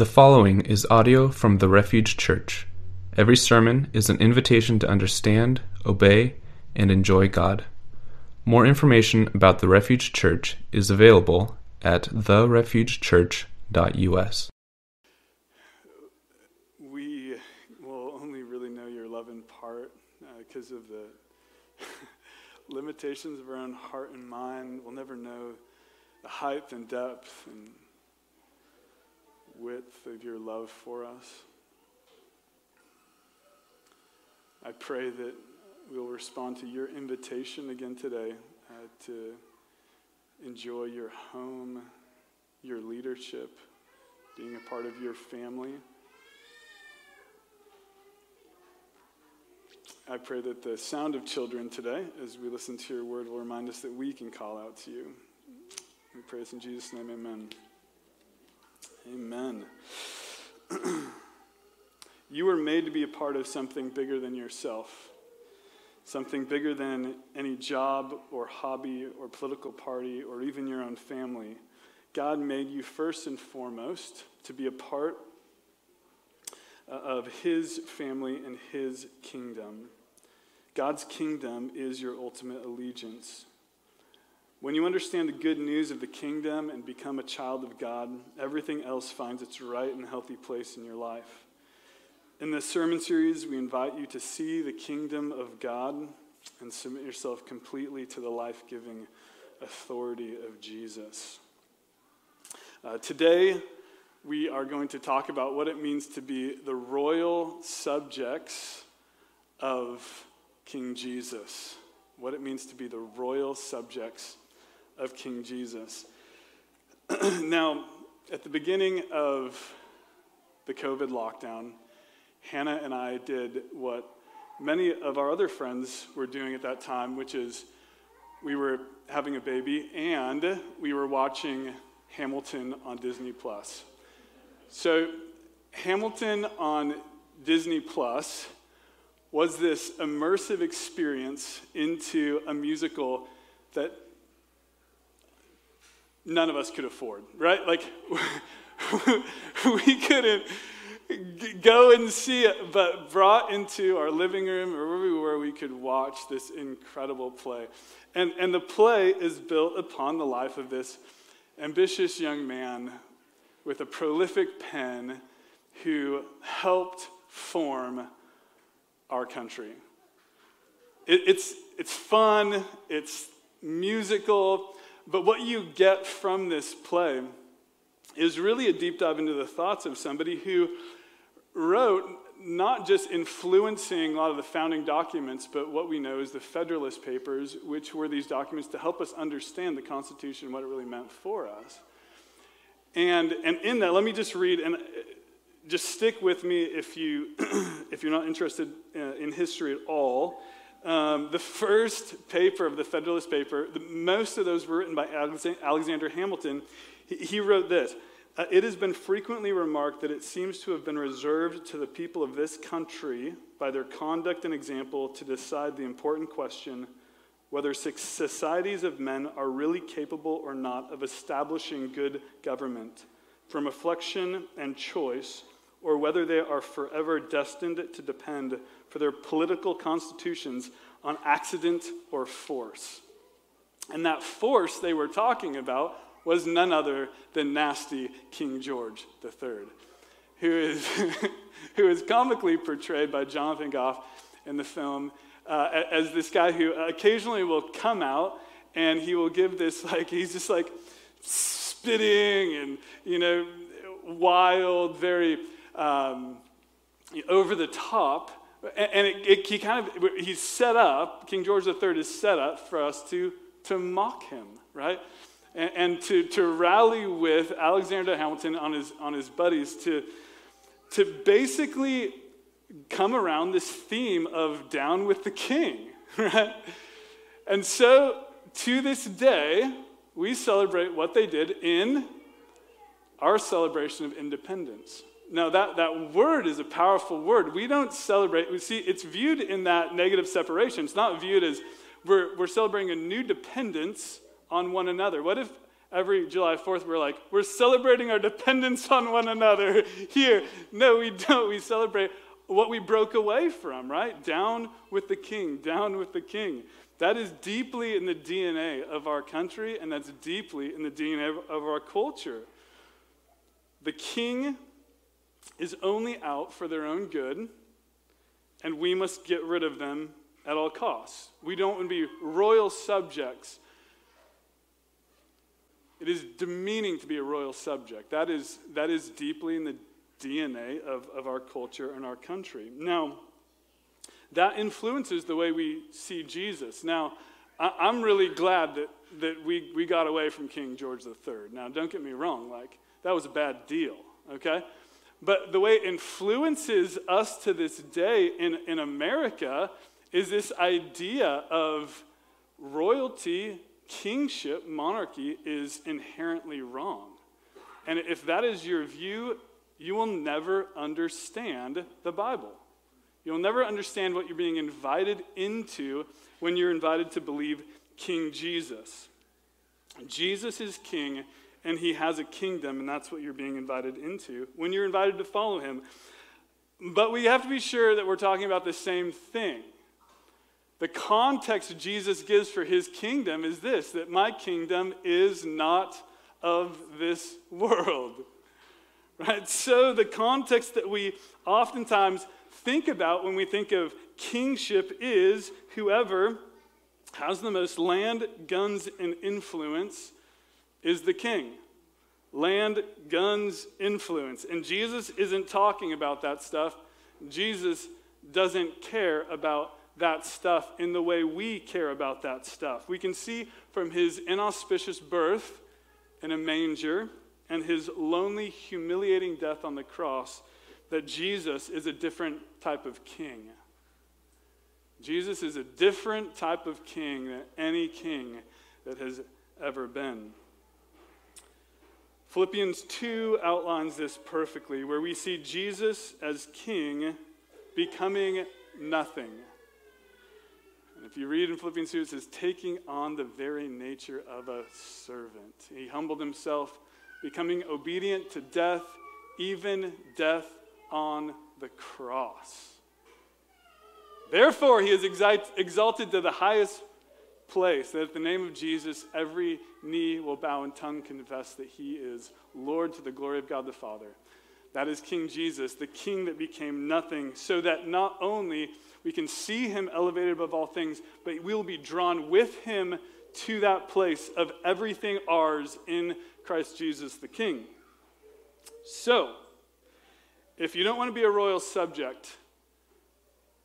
The following is audio from the Refuge Church. Every sermon is an invitation to understand, obey, and enjoy God. More information about the Refuge Church is available at therefugechurch.us. We will only really know your love in part because uh, of the limitations of our own heart and mind. We'll never know the height and depth and width of your love for us. I pray that we'll respond to your invitation again today uh, to enjoy your home, your leadership, being a part of your family. I pray that the sound of children today, as we listen to your word, will remind us that we can call out to you. We pray this in Jesus' name, amen. Amen. you were made to be a part of something bigger than yourself, something bigger than any job or hobby or political party or even your own family. God made you first and foremost to be a part uh, of His family and His kingdom. God's kingdom is your ultimate allegiance. When you understand the good news of the kingdom and become a child of God, everything else finds its right and healthy place in your life. In this sermon series, we invite you to see the kingdom of God and submit yourself completely to the life giving authority of Jesus. Uh, today, we are going to talk about what it means to be the royal subjects of King Jesus. What it means to be the royal subjects of King Jesus. now, at the beginning of the COVID lockdown, Hannah and I did what many of our other friends were doing at that time, which is we were having a baby and we were watching Hamilton on Disney Plus. So, Hamilton on Disney Plus was this immersive experience into a musical that none of us could afford, right? Like, we couldn't go and see it, but brought into our living room or wherever we we could watch this incredible play. And, and the play is built upon the life of this ambitious young man with a prolific pen who helped form our country. It, it's, it's fun, it's musical, but what you get from this play is really a deep dive into the thoughts of somebody who wrote not just influencing a lot of the founding documents, but what we know is the Federalist Papers, which were these documents to help us understand the Constitution and what it really meant for us. And, and in that, let me just read, and just stick with me if, you, if you're not interested uh, in history at all. Um, the first paper of the Federalist paper, the, most of those were written by Alexander Hamilton. He, he wrote this uh, It has been frequently remarked that it seems to have been reserved to the people of this country by their conduct and example to decide the important question whether societies of men are really capable or not of establishing good government from reflection and choice, or whether they are forever destined to depend for their political constitutions on accident or force. And that force they were talking about was none other than nasty King George III, who is, who is comically portrayed by Jonathan Groff in the film uh, as this guy who occasionally will come out and he will give this, like, he's just like spitting and, you know, wild, very um, over the top and it, it, he kind of, he's set up, King George III is set up for us to, to mock him, right? And, and to, to rally with Alexander Hamilton on his, on his buddies to, to basically come around this theme of down with the king, right? And so to this day, we celebrate what they did in our celebration of independence. Now, that, that word is a powerful word. We don't celebrate, we see it's viewed in that negative separation. It's not viewed as we're, we're celebrating a new dependence on one another. What if every July 4th, we're like, we're celebrating our dependence on one another here. No, we don't. We celebrate what we broke away from, right? Down with the king, down with the king. That is deeply in the DNA of our country, and that's deeply in the DNA of our culture. The king is only out for their own good, and we must get rid of them at all costs. We don't want to be royal subjects it is demeaning to be a royal subject. That is, that is deeply in the DNA of, of our culture and our country. Now, that influences the way we see Jesus. Now, I, am really glad that, that we, we got away from King George III. Now, don't get me wrong, like, that was a bad deal, okay? But the way it influences us to this day in, in America is this idea of royalty kingship, monarchy, is inherently wrong. And if that is your view, you will never understand the Bible. You'll never understand what you're being invited into when you're invited to believe King Jesus. Jesus is king, and he has a kingdom, and that's what you're being invited into when you're invited to follow him. But we have to be sure that we're talking about the same thing. The context Jesus gives for his kingdom is this that my kingdom is not of this world. Right? So, the context that we oftentimes think about when we think of kingship is whoever has the most land, guns, and influence is the king. Land, guns, influence. And Jesus isn't talking about that stuff. Jesus doesn't care about that stuff in the way we care about that stuff. We can see from his inauspicious birth in a manger and his lonely, humiliating death on the cross that Jesus is a different type of king. Jesus is a different type of king than any king that has ever been. Philippians 2 outlines this perfectly, where we see Jesus as king becoming nothing. And if you read in Philippians 2, it says, taking on the very nature of a servant. He humbled himself, becoming obedient to death, even death on the cross. Therefore, he is exalted to the highest place, that at the name of Jesus, every knee will bow and tongue confess that he is Lord to the glory of God the Father. That is King Jesus, the King that became nothing, so that not only we can see him elevated above all things, but we will be drawn with him to that place of everything ours in Christ Jesus the King. So, if you don't want to be a royal subject,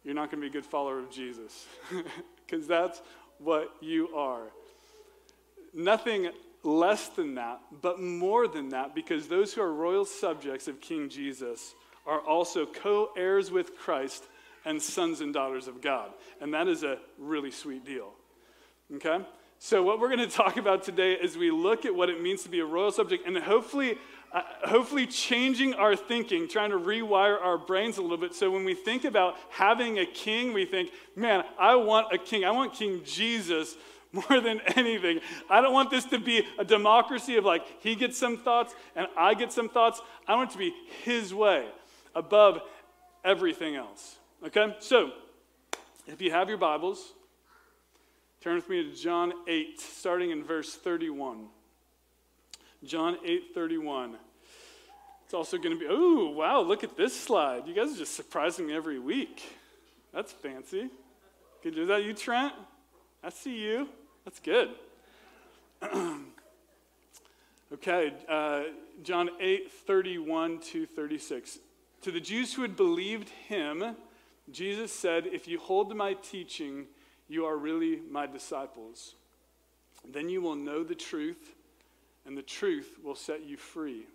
you're not going to be a good follower of Jesus, because that's what you are. Nothing less than that, but more than that, because those who are royal subjects of King Jesus are also co heirs with Christ and sons and daughters of God. And that is a really sweet deal. Okay? So, what we're going to talk about today is we look at what it means to be a royal subject and hopefully, Uh, hopefully changing our thinking, trying to rewire our brains a little bit. So, when we think about having a king, we think, man, I want a king. I want King Jesus more than anything. I don't want this to be a democracy of like, he gets some thoughts and I get some thoughts. I want it to be his way above everything else. Okay? So, if you have your Bibles, turn with me to John 8, starting in verse 31. John 8, 31. It's also going to be, oh, wow, look at this slide. You guys are just surprising me every week. That's fancy. Good, is that you, Trent? I see you. That's good. okay, uh, John 8, 31 to 36. To the Jews who had believed him, Jesus said, If you hold to my teaching, you are really my disciples. Then you will know the truth, and the truth will set you free.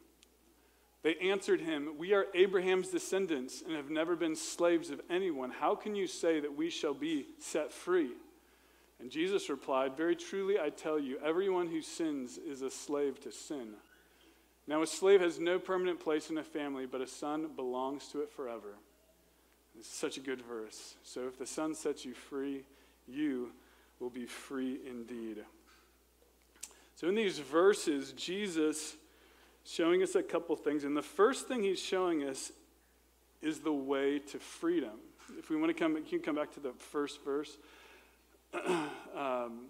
They answered him, We are Abraham's descendants and have never been slaves of anyone. How can you say that we shall be set free? And Jesus replied, Very truly I tell you, everyone who sins is a slave to sin. Now, a slave has no permanent place in a family, but a son belongs to it forever. This is such a good verse. So if the Son sets you free, you will be free indeed. So, in these verses, Jesus showing us a couple things. And the first thing he's showing us is the way to freedom. If we want to come, can you come back to the first verse? um,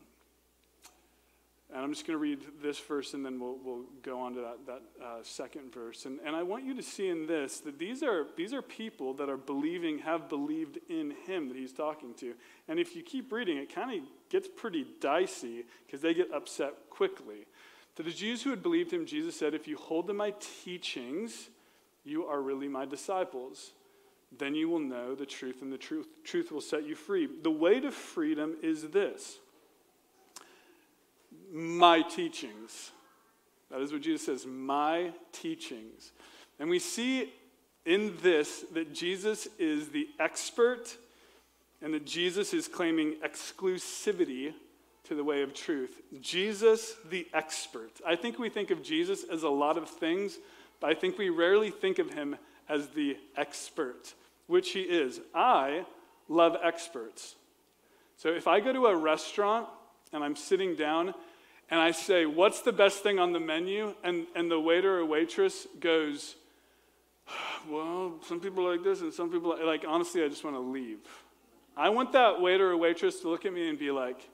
and I'm just going to read this verse and then we'll, we'll go on to that, that uh, second verse. And, and I want you to see in this that these are, these are people that are believing, have believed in him that he's talking to. And if you keep reading, it kind of gets pretty dicey because they get upset quickly. To the Jews who had believed him, Jesus said, If you hold to my teachings, you are really my disciples. Then you will know the truth, and the truth, truth will set you free. The way to freedom is this my teachings. That is what Jesus says, my teachings. And we see in this that Jesus is the expert and that Jesus is claiming exclusivity to the way of truth. Jesus, the expert. I think we think of Jesus as a lot of things, but I think we rarely think of him as the expert, which he is. I love experts. So if I go to a restaurant and I'm sitting down and I say, What's the best thing on the menu? And, and the waiter or waitress goes, Well, some people like this and some people like, like honestly, I just want to leave. I want that waiter or waitress to look at me and be like,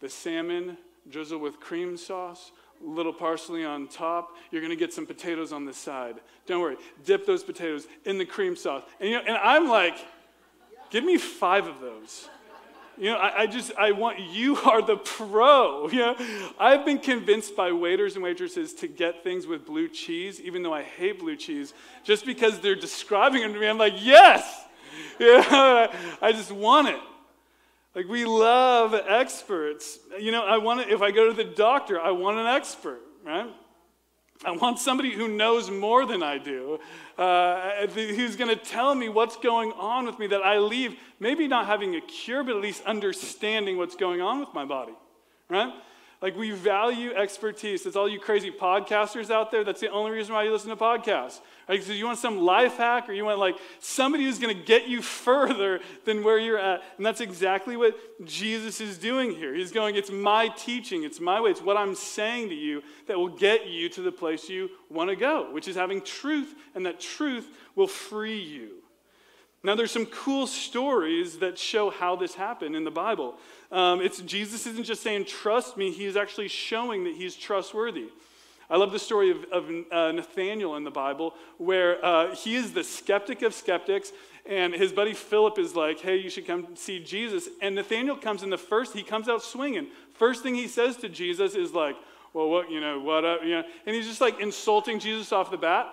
The salmon drizzled with cream sauce, little parsley on top. You're going to get some potatoes on the side. Don't worry. Dip those potatoes in the cream sauce. And, you know, and I'm like, Give me five of those. You know, I, I, just, I want, you are the pro. You know, I've been convinced by waiters and waitresses to get things with blue cheese, even though I hate blue cheese, just because they're describing it to me. I'm like, yes. Yeah, I just want it. Like, we love experts. You know, I want to, if I go to the doctor, I want an expert, right? I want somebody who knows more than I do, uh, who's going to tell me what's going on with me, that I leave, maybe not having a cure, but at least understanding what's going on with my body, right? Like we value expertise. That's all you crazy podcasters out there. That's the only reason why you listen to podcasts. Right? So you want some life hack or you want like somebody who's going to get you further than where you're at. And that's exactly what Jesus is doing here. He's going, it's my teaching, it's my way, it's what I'm saying to you that will get you to the place you want to go, which is having truth, and that truth will free you. Now, there's some cool stories that show how this happened in the Bible. Um, it's Jesus isn't just saying, trust me, he's actually showing that he's trustworthy. I love the story of, of uh, Nathaniel in the Bible, where uh, he is the skeptic of skeptics, and his buddy Philip is like, hey, you should come see Jesus. And Nathaniel comes in the first, he comes out swinging. First thing he says to Jesus is like, well, what, you know, what up, you know, and he's just like insulting Jesus off the bat.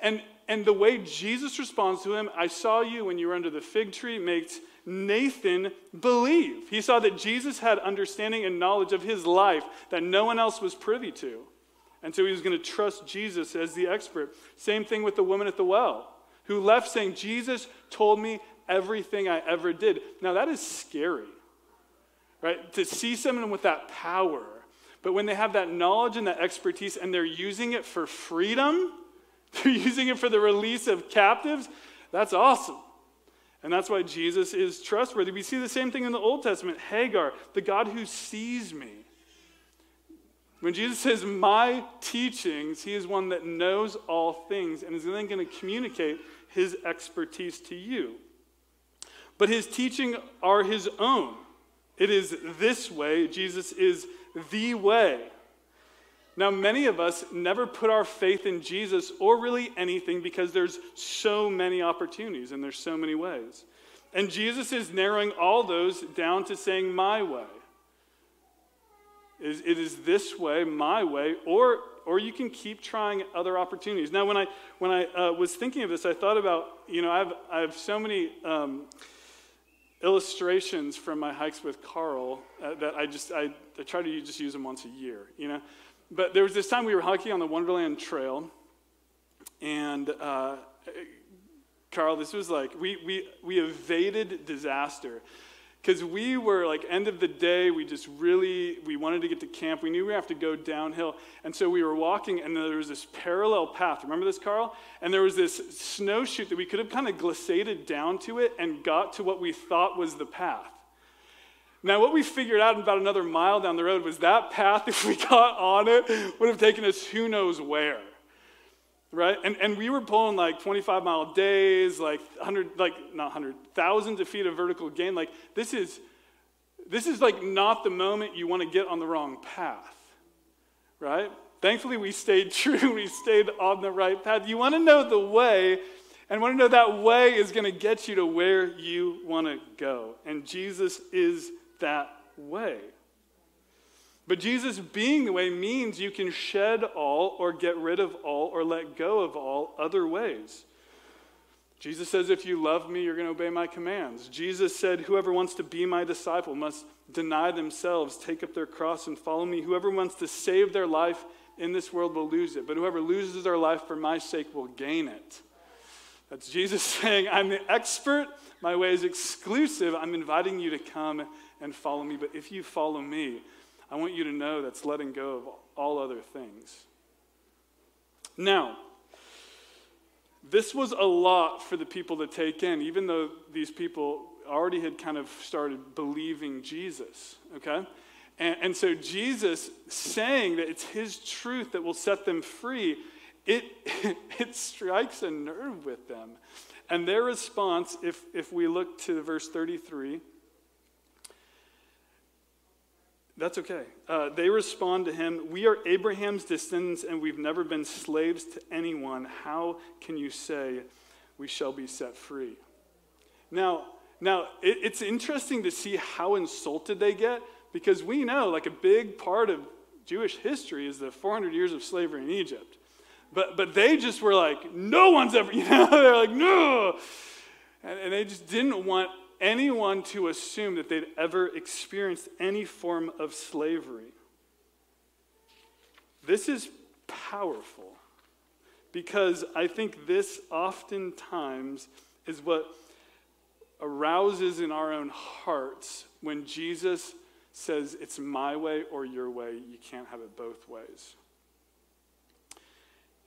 And, and the way Jesus responds to him, I saw you when you were under the fig tree, makes Nathan believe. He saw that Jesus had understanding and knowledge of his life that no one else was privy to. And so he was going to trust Jesus as the expert. Same thing with the woman at the well, who left saying, Jesus told me everything I ever did. Now, that is scary, right? To see someone with that power. But when they have that knowledge and that expertise and they're using it for freedom, they're using it for the release of captives. That's awesome. And that's why Jesus is trustworthy. We see the same thing in the Old Testament Hagar, the God who sees me. When Jesus says, My teachings, he is one that knows all things and is then going to communicate his expertise to you. But his teaching are his own. It is this way. Jesus is the way. Now, many of us never put our faith in Jesus or really anything because there's so many opportunities and there's so many ways. And Jesus is narrowing all those down to saying, My way. It is this way, my way, or, or you can keep trying other opportunities. Now, when I, when I uh, was thinking of this, I thought about, you know, I have, I have so many um, illustrations from my hikes with Carl uh, that I just, I, I try to just use them once a year, you know. But there was this time we were hiking on the Wonderland Trail, and uh, Carl, this was like, we, we, we evaded disaster. Because we were like, end of the day, we just really, we wanted to get to camp. We knew we have to go downhill. And so we were walking, and there was this parallel path. Remember this, Carl? And there was this snowshoe that we could have kind of glissaded down to it and got to what we thought was the path. Now, what we figured out about another mile down the road was that path, if we got on it, would have taken us who knows where. Right? And, and we were pulling like 25 mile days, like 100, like not 100, thousands of feet of vertical gain. Like, this is, this is like not the moment you want to get on the wrong path. Right? Thankfully, we stayed true. We stayed on the right path. You want to know the way, and want to know that way is going to get you to where you want to go. And Jesus is that way. But Jesus being the way means you can shed all or get rid of all or let go of all other ways. Jesus says, If you love me, you're going to obey my commands. Jesus said, Whoever wants to be my disciple must deny themselves, take up their cross, and follow me. Whoever wants to save their life in this world will lose it, but whoever loses their life for my sake will gain it. That's Jesus saying, I'm the expert, my way is exclusive. I'm inviting you to come and follow me. But if you follow me, I want you to know that's letting go of all other things. Now, this was a lot for the people to take in, even though these people already had kind of started believing Jesus, okay? And, and so Jesus saying that it's his truth that will set them free, it, it strikes a nerve with them. And their response, if, if we look to verse 33, That's okay. Uh, they respond to him, We are Abraham's descendants and we've never been slaves to anyone. How can you say we shall be set free? Now, now it, it's interesting to see how insulted they get because we know, like, a big part of Jewish history is the 400 years of slavery in Egypt. But, but they just were like, No one's ever, you know, they're like, No. And, and they just didn't want anyone to assume that they'd ever experienced any form of slavery. This is powerful because I think this oftentimes is what arouses in our own hearts when Jesus says, It's my way or your way. You can't have it both ways.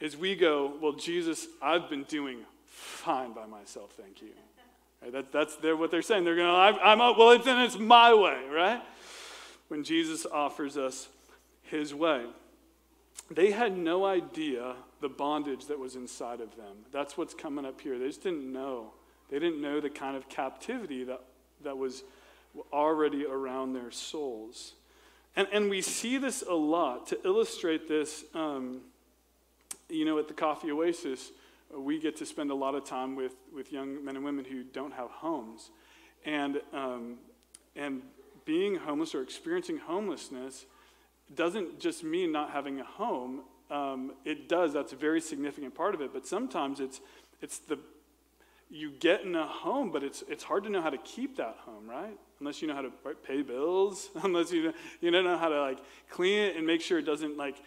As we go, Well, Jesus, I've been doing fine by myself, thank you. Right? That, that's what they're saying. They're going, I'm, I'm up, well, then it's my way, right? When Jesus offers us his way. They had no idea the bondage that was inside of them. That's what's coming up here. They just didn't know. They didn't know the kind of captivity that, that was already around their souls. And, and we see this a lot. To illustrate this, um, you know, at the Coffee Oasis, we get to spend a lot of time with, with young men and women who don't have homes. And, um, and being homeless or experiencing homelessness doesn't just mean not having a home. Um, it does, that's a very significant part of it. But sometimes it's, it's the, you get in a home, but it's, it's hard to know how to keep that home, right? Unless you know how to pay bills, unless you, you don't know how to like clean it and make sure it doesn't like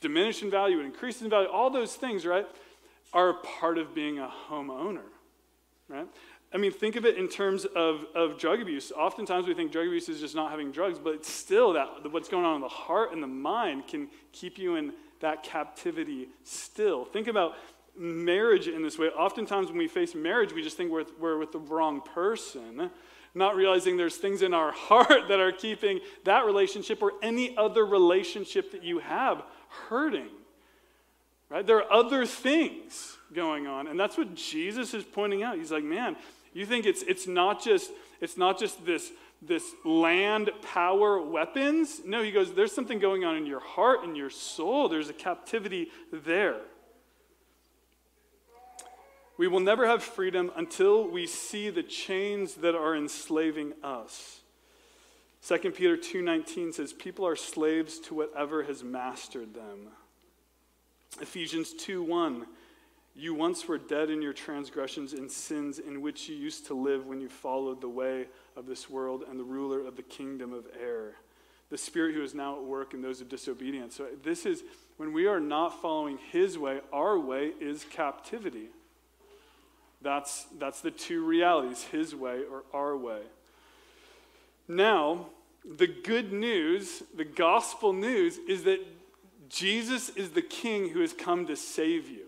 diminish in value and increase in value, all those things, right? Are a part of being a homeowner, right? I mean, think of it in terms of, of drug abuse. Oftentimes we think drug abuse is just not having drugs, but still that what's going on in the heart and the mind can keep you in that captivity still. Think about marriage in this way. Oftentimes when we face marriage, we just think we're, we're with the wrong person, not realizing there's things in our heart that are keeping that relationship or any other relationship that you have hurting. Right? There are other things going on, and that's what Jesus is pointing out. He's like, man, you think it's it's not just it's not just this this land power weapons. No, he goes, there's something going on in your heart and your soul. There's a captivity there. We will never have freedom until we see the chains that are enslaving us. 2 Peter 2:19 says people are slaves to whatever has mastered them. Ephesians 2 1. You once were dead in your transgressions and sins in which you used to live when you followed the way of this world and the ruler of the kingdom of air, the spirit who is now at work in those of disobedience. So, this is when we are not following his way, our way is captivity. That's, that's the two realities his way or our way. Now, the good news, the gospel news, is that Jesus is the king who has come to save you.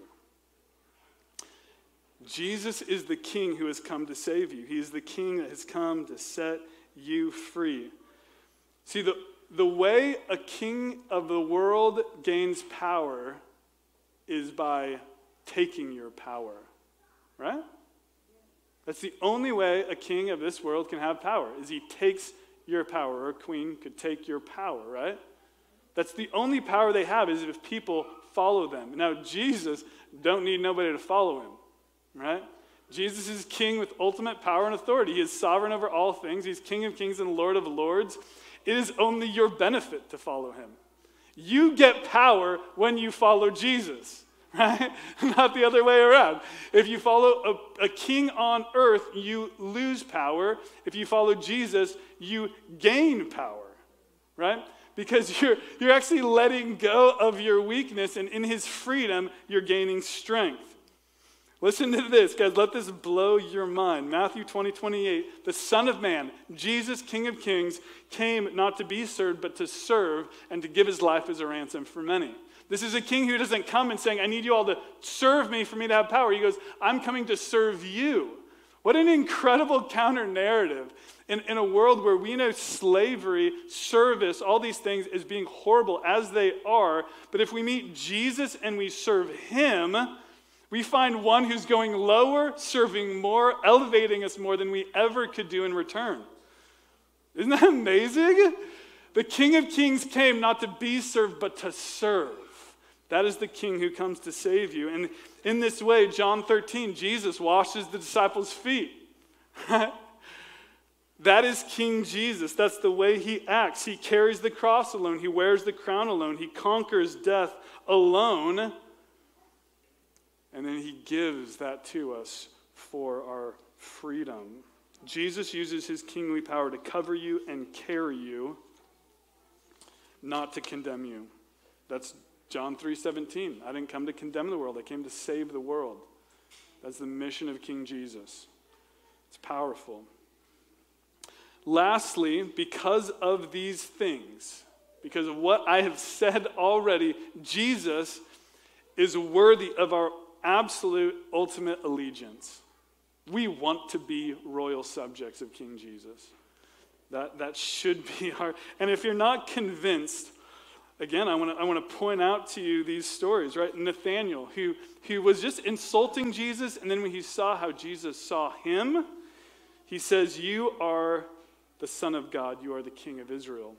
Jesus is the king who has come to save you. He is the king that has come to set you free. See, the, the way a king of the world gains power is by taking your power, right? That's the only way a king of this world can have power, is he takes your power, or a queen could take your power, right? That's the only power they have is if people follow them. Now, Jesus don't need nobody to follow him, right? Jesus is king with ultimate power and authority. He is sovereign over all things. He's king of kings and lord of lords. It is only your benefit to follow him. You get power when you follow Jesus, right? Not the other way around. If you follow a, a, king on earth, you lose power. If you follow Jesus, you gain power, right? Because you're, you're actually letting go of your weakness, and in his freedom, you're gaining strength. Listen to this, guys. Let this blow your mind. Matthew 20, 28. The Son of Man, Jesus, King of Kings, came not to be served, but to serve and to give his life as a ransom for many. This is a king who doesn't come and saying, I need you all to serve me for me to have power. He goes, I'm coming to serve you. What an incredible counter narrative in, in a world where we know slavery, service, all these things as being horrible as they are. But if we meet Jesus and we serve him, we find one who's going lower, serving more, elevating us more than we ever could do in return. Isn't that amazing? The King of Kings came not to be served, but to serve. That is the King who comes to save you. And in this way, John 13, Jesus washes the disciples' feet. that is King Jesus. That's the way he acts. He carries the cross alone, he wears the crown alone, he conquers death alone. And then he gives that to us for our freedom. Jesus uses his kingly power to cover you and carry you, not to condemn you. That's John 3:17. I didn't come to condemn the world, I came to save the world. That's the mission of King Jesus. It's powerful. Lastly, because of these things, because of what I have said already, Jesus is worthy of our absolute, ultimate allegiance. We want to be royal subjects of King Jesus. That, that should be our. And if you're not convinced, again, I want to I want to point out to you these stories, right? Nathaniel, who, who was just insulting Jesus, and then when he saw how Jesus saw him, he says, You are the Son of God, you are the King of Israel.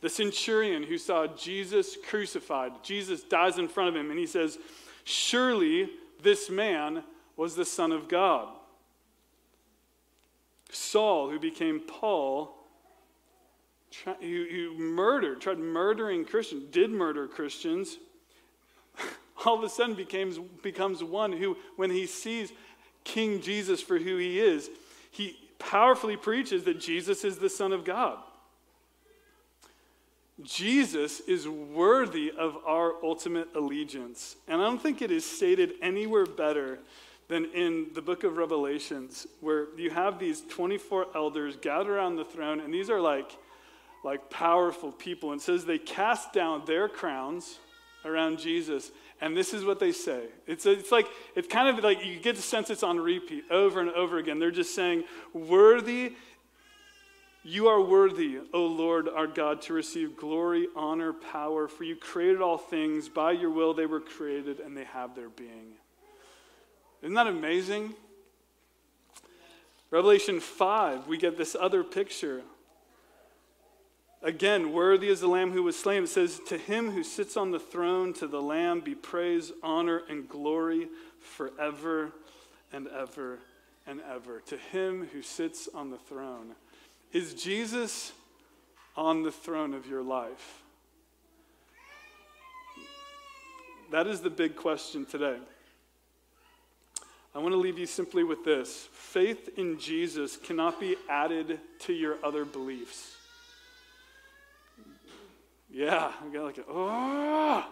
The centurion who saw Jesus crucified, Jesus dies in front of him, and he says, Surely this man was the Son of God. Saul, who became Paul, who, who murdered, tried murdering Christians, did murder Christians, all of a sudden becomes, becomes one who, when he sees King Jesus for who he is, he powerfully preaches that Jesus is the Son of God. Jesus is worthy of our ultimate allegiance. And I don't think it is stated anywhere better than in the book of Revelations, where you have these 24 elders gathered around the throne, and these are like, like powerful people. And says they cast down their crowns around Jesus, and this is what they say. It's, it's like, it's kind of like you get the sense it's on repeat over and over again. They're just saying, Worthy you are worthy, O Lord our God, to receive glory, honor, power, for you created all things. By your will they were created, and they have their being. Isn't that amazing? Revelation 5, we get this other picture. Again, worthy is the Lamb who was slain. It says, To him who sits on the throne, to the Lamb be praise, honor, and glory forever and ever and ever. To him who sits on the throne. Is Jesus on the throne of your life? That is the big question today. I want to leave you simply with this faith in Jesus cannot be added to your other beliefs. Yeah, I got like, a, oh.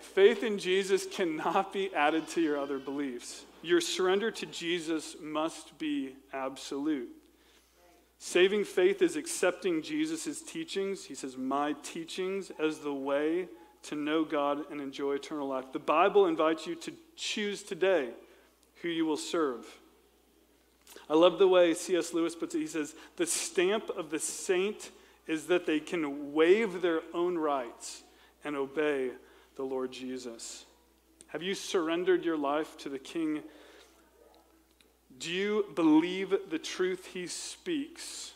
Faith in Jesus cannot be added to your other beliefs. Your surrender to Jesus must be absolute. Saving faith is accepting Jesus' teachings. He says, My teachings as the way to know God and enjoy eternal life. The Bible invites you to choose today who you will serve. I love the way C.S. Lewis puts it. He says, The stamp of the saint is that they can waive their own rights and obey the Lord Jesus. Have you surrendered your life to the King? Do you believe the truth he speaks?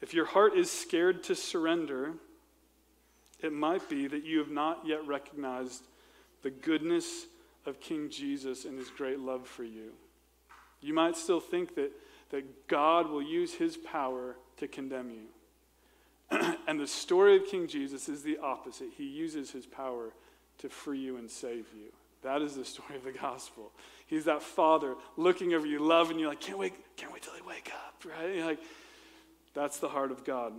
If your heart is scared to surrender, it might be that you have not yet recognized the goodness of King Jesus and his great love for you. You might still think that, that God will use his power to condemn you. and the story of King Jesus is the opposite. He uses his power to free you and save you. That is the story of the gospel. He's that father looking over you, loving you, like, can't wait, can't wait till I wake up, right? Like, that's the heart of God.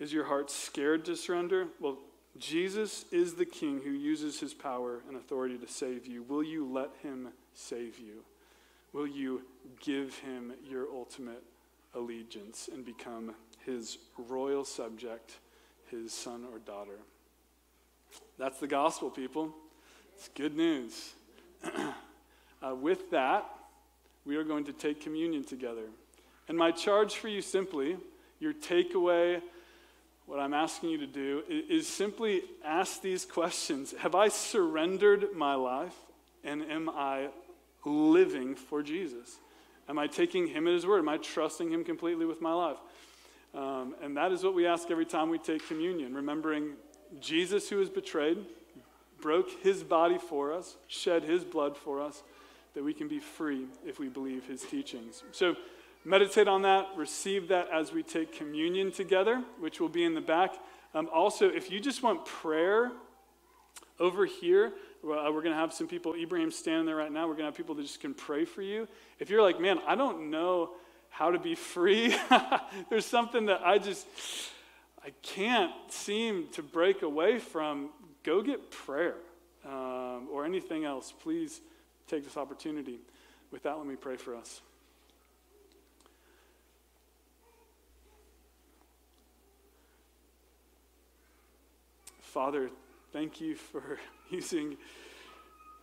Is your heart scared to surrender? Well, Jesus is the king who uses his power and authority to save you. Will you let him save you? Will you give him your ultimate allegiance and become his royal subject, his son or daughter? That's the gospel, people. It's good news. uh, with that, we are going to take communion together. And my charge for you simply, your takeaway, what I'm asking you to do, is simply ask these questions Have I surrendered my life? And am I living for Jesus? Am I taking him at his word? Am I trusting him completely with my life? Um, and that is what we ask every time we take communion, remembering Jesus, who was betrayed, broke his body for us, shed his blood for us, that we can be free if we believe his teachings. So, meditate on that, receive that as we take communion together, which will be in the back. Um, also, if you just want prayer over here, uh, we're going to have some people, Ibrahim standing there right now. We're going to have people that just can pray for you. If you're like, man, I don't know how to be free, there's something that I just, I can't seem to break away from, go get prayer um, or anything else. Please take this opportunity. With that, let me pray for us. Father, thank you for using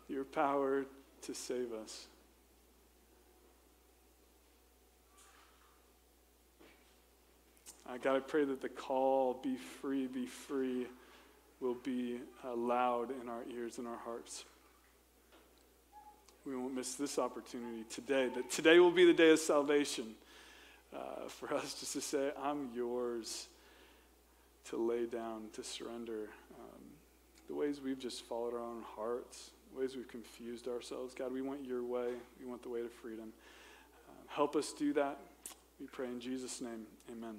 your power to save us. Uh, God, I pray that the call, be free, be free, will be uh, loud in our ears and our hearts. We won't miss this opportunity today, that today will be the day of salvation uh, for us just to say, I'm yours, to lay down, to surrender. Um, the ways we've just followed our own hearts, ways we've confused ourselves. God, we want your way. We want the way to freedom. Uh, help us do that. We pray in Jesus' name. Amen.